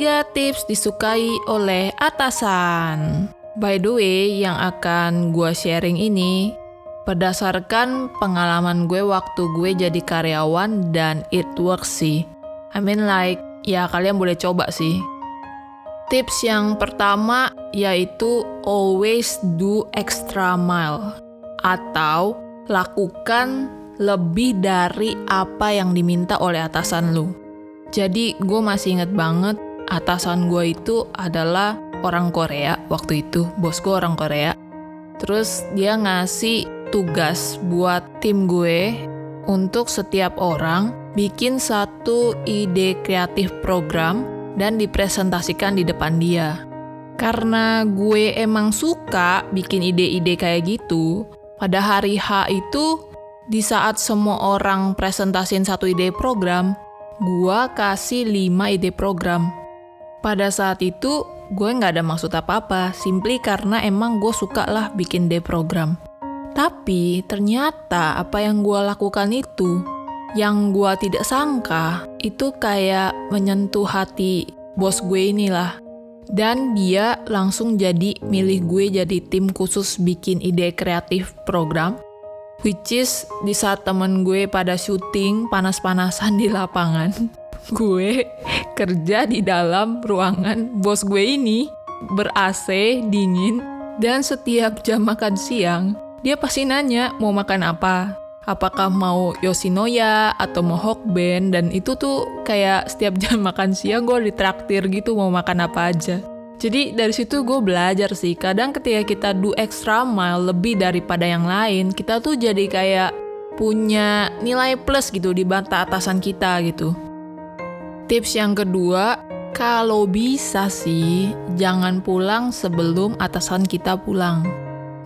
Tiga tips disukai oleh atasan. By the way, yang akan gue sharing ini berdasarkan pengalaman gue waktu gue jadi karyawan dan it works sih. I mean like, ya kalian boleh coba sih. Tips yang pertama yaitu always do extra mile atau lakukan lebih dari apa yang diminta oleh atasan lu. Jadi gue masih inget banget atasan gue itu adalah orang Korea waktu itu, bos gue orang Korea. Terus dia ngasih tugas buat tim gue untuk setiap orang bikin satu ide kreatif program dan dipresentasikan di depan dia. Karena gue emang suka bikin ide-ide kayak gitu, pada hari H itu di saat semua orang presentasiin satu ide program, Gua kasih 5 ide program. Pada saat itu, gue nggak ada maksud apa-apa, simply karena emang gue suka lah bikin ide program. Tapi ternyata apa yang gue lakukan itu, yang gue tidak sangka, itu kayak menyentuh hati bos gue inilah. Dan dia langsung jadi milih gue jadi tim khusus bikin ide kreatif program Which is di saat temen gue pada syuting panas-panasan di lapangan, gue kerja di dalam ruangan bos gue ini ber-AC, dingin, dan setiap jam makan siang, dia pasti nanya mau makan apa. Apakah mau Yoshinoya atau mau Hokben, dan itu tuh kayak setiap jam makan siang gue ditraktir gitu mau makan apa aja. Jadi dari situ gue belajar sih, kadang ketika kita do extra mile lebih daripada yang lain, kita tuh jadi kayak punya nilai plus gitu di bantah atasan kita gitu. Tips yang kedua, kalau bisa sih jangan pulang sebelum atasan kita pulang.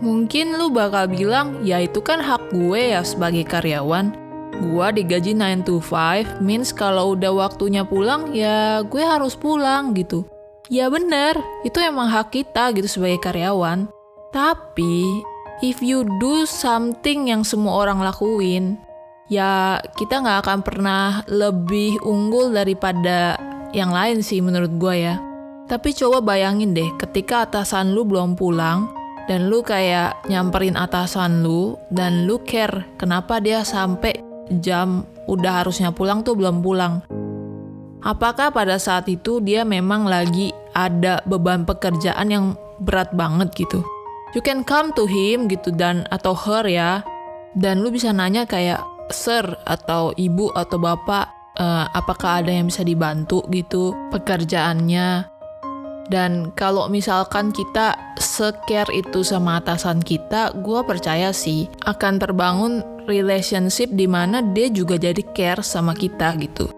Mungkin lu bakal bilang, ya itu kan hak gue ya sebagai karyawan. Gue digaji 9 to 5, means kalau udah waktunya pulang, ya gue harus pulang gitu. Ya bener, itu emang hak kita gitu sebagai karyawan. Tapi, if you do something yang semua orang lakuin, ya kita nggak akan pernah lebih unggul daripada yang lain sih menurut gue ya. Tapi coba bayangin deh, ketika atasan lu belum pulang, dan lu kayak nyamperin atasan lu, dan lu care kenapa dia sampai jam udah harusnya pulang tuh belum pulang apakah pada saat itu dia memang lagi ada beban pekerjaan yang berat banget gitu. You can come to him gitu dan atau her ya. Dan lu bisa nanya kayak sir atau ibu atau bapak uh, apakah ada yang bisa dibantu gitu pekerjaannya. Dan kalau misalkan kita secare itu sama atasan kita, gue percaya sih akan terbangun relationship di mana dia juga jadi care sama kita gitu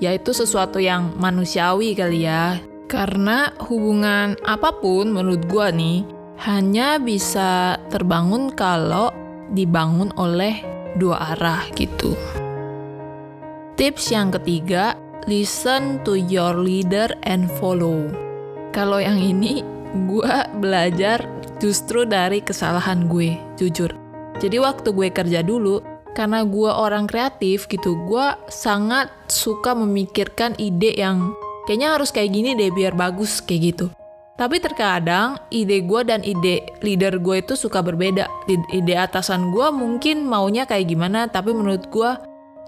yaitu sesuatu yang manusiawi kali ya. Karena hubungan apa pun menurut gua nih hanya bisa terbangun kalau dibangun oleh dua arah gitu. Tips yang ketiga, listen to your leader and follow. Kalau yang ini gua belajar justru dari kesalahan gue, jujur. Jadi waktu gue kerja dulu, karena gue orang kreatif gitu, gue sangat suka memikirkan ide yang kayaknya harus kayak gini deh biar bagus kayak gitu. Tapi terkadang ide gue dan ide leader gue itu suka berbeda. Ide atasan gue mungkin maunya kayak gimana, tapi menurut gue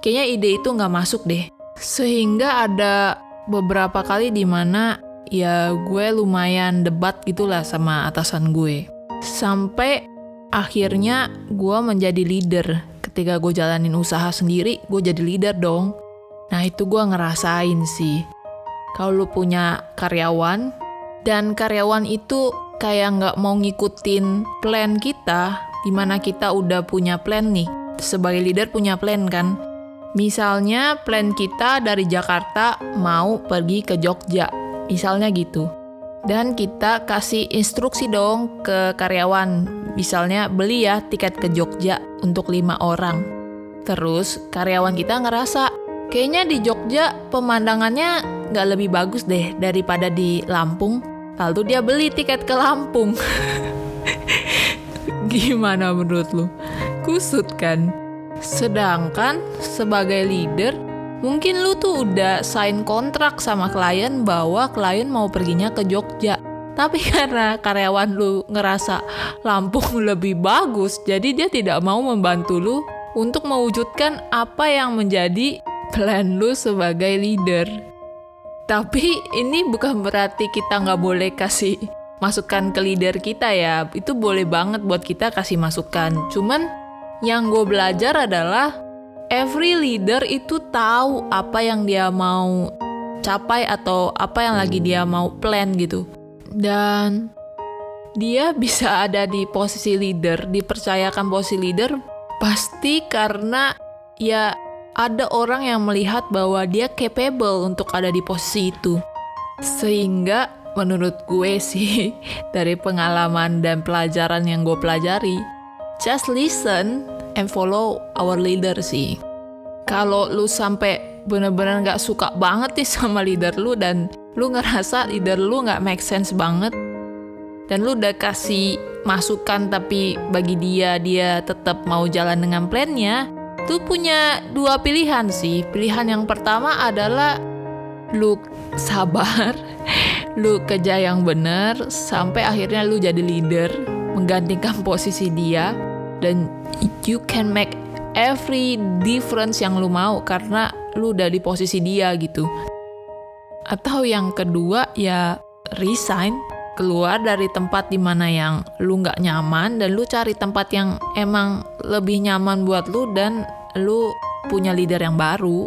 kayaknya ide itu nggak masuk deh. Sehingga ada beberapa kali di mana ya gue lumayan debat gitulah sama atasan gue. Sampai akhirnya gue menjadi leader ketika gue jalanin usaha sendiri, gue jadi leader dong. Nah itu gue ngerasain sih. Kalau lu punya karyawan, dan karyawan itu kayak nggak mau ngikutin plan kita, di mana kita udah punya plan nih. Sebagai leader punya plan kan. Misalnya plan kita dari Jakarta mau pergi ke Jogja, misalnya gitu. Dan kita kasih instruksi dong ke karyawan, misalnya beli ya tiket ke Jogja untuk lima orang. Terus karyawan kita ngerasa, kayaknya di Jogja pemandangannya nggak lebih bagus deh daripada di Lampung. Lalu dia beli tiket ke Lampung. Gimana menurut lu? Kusut kan? Sedangkan sebagai leader, Mungkin lu tuh udah sign kontrak sama klien bahwa klien mau perginya ke Jogja. Tapi karena karyawan lu ngerasa Lampung lebih bagus, jadi dia tidak mau membantu lu untuk mewujudkan apa yang menjadi plan lu sebagai leader. Tapi ini bukan berarti kita nggak boleh kasih masukan ke leader kita ya. Itu boleh banget buat kita kasih masukan. Cuman yang gue belajar adalah every leader itu tahu apa yang dia mau capai atau apa yang lagi dia mau plan gitu. Dan dia bisa ada di posisi leader, dipercayakan posisi leader pasti karena ya ada orang yang melihat bahwa dia capable untuk ada di posisi itu. Sehingga menurut gue sih, dari pengalaman dan pelajaran yang gue pelajari, just listen and follow our leader sih. Kalau lu sampai bener-bener gak suka banget nih sama leader lu dan lu ngerasa leader lu gak make sense banget, dan lu udah kasih masukan tapi bagi dia dia tetap mau jalan dengan plannya, tuh punya dua pilihan sih. Pilihan yang pertama adalah lu sabar, lu kerja yang bener sampai akhirnya lu jadi leader, menggantikan posisi dia dan you can make every difference yang lu mau karena lu udah di posisi dia gitu. Atau yang kedua ya resign, keluar dari tempat di mana yang lu nggak nyaman dan lu cari tempat yang emang lebih nyaman buat lu dan lu punya leader yang baru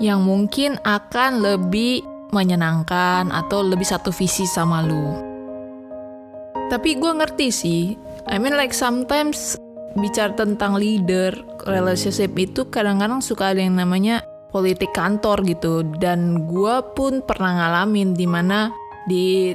yang mungkin akan lebih menyenangkan atau lebih satu visi sama lu. Tapi gue ngerti sih, I mean like sometimes bicara tentang leader, relationship itu kadang-kadang suka ada yang namanya politik kantor gitu. Dan gue pun pernah ngalamin di mana di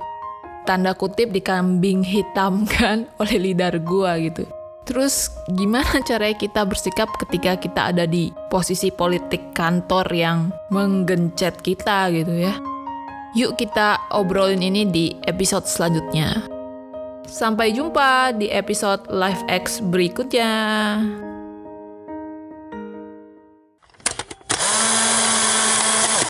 tanda kutip dikambing hitamkan oleh leader gue gitu. Terus gimana caranya kita bersikap ketika kita ada di posisi politik kantor yang menggencet kita gitu ya? Yuk kita obrolin ini di episode selanjutnya. Sampai jumpa di episode Live X berikutnya.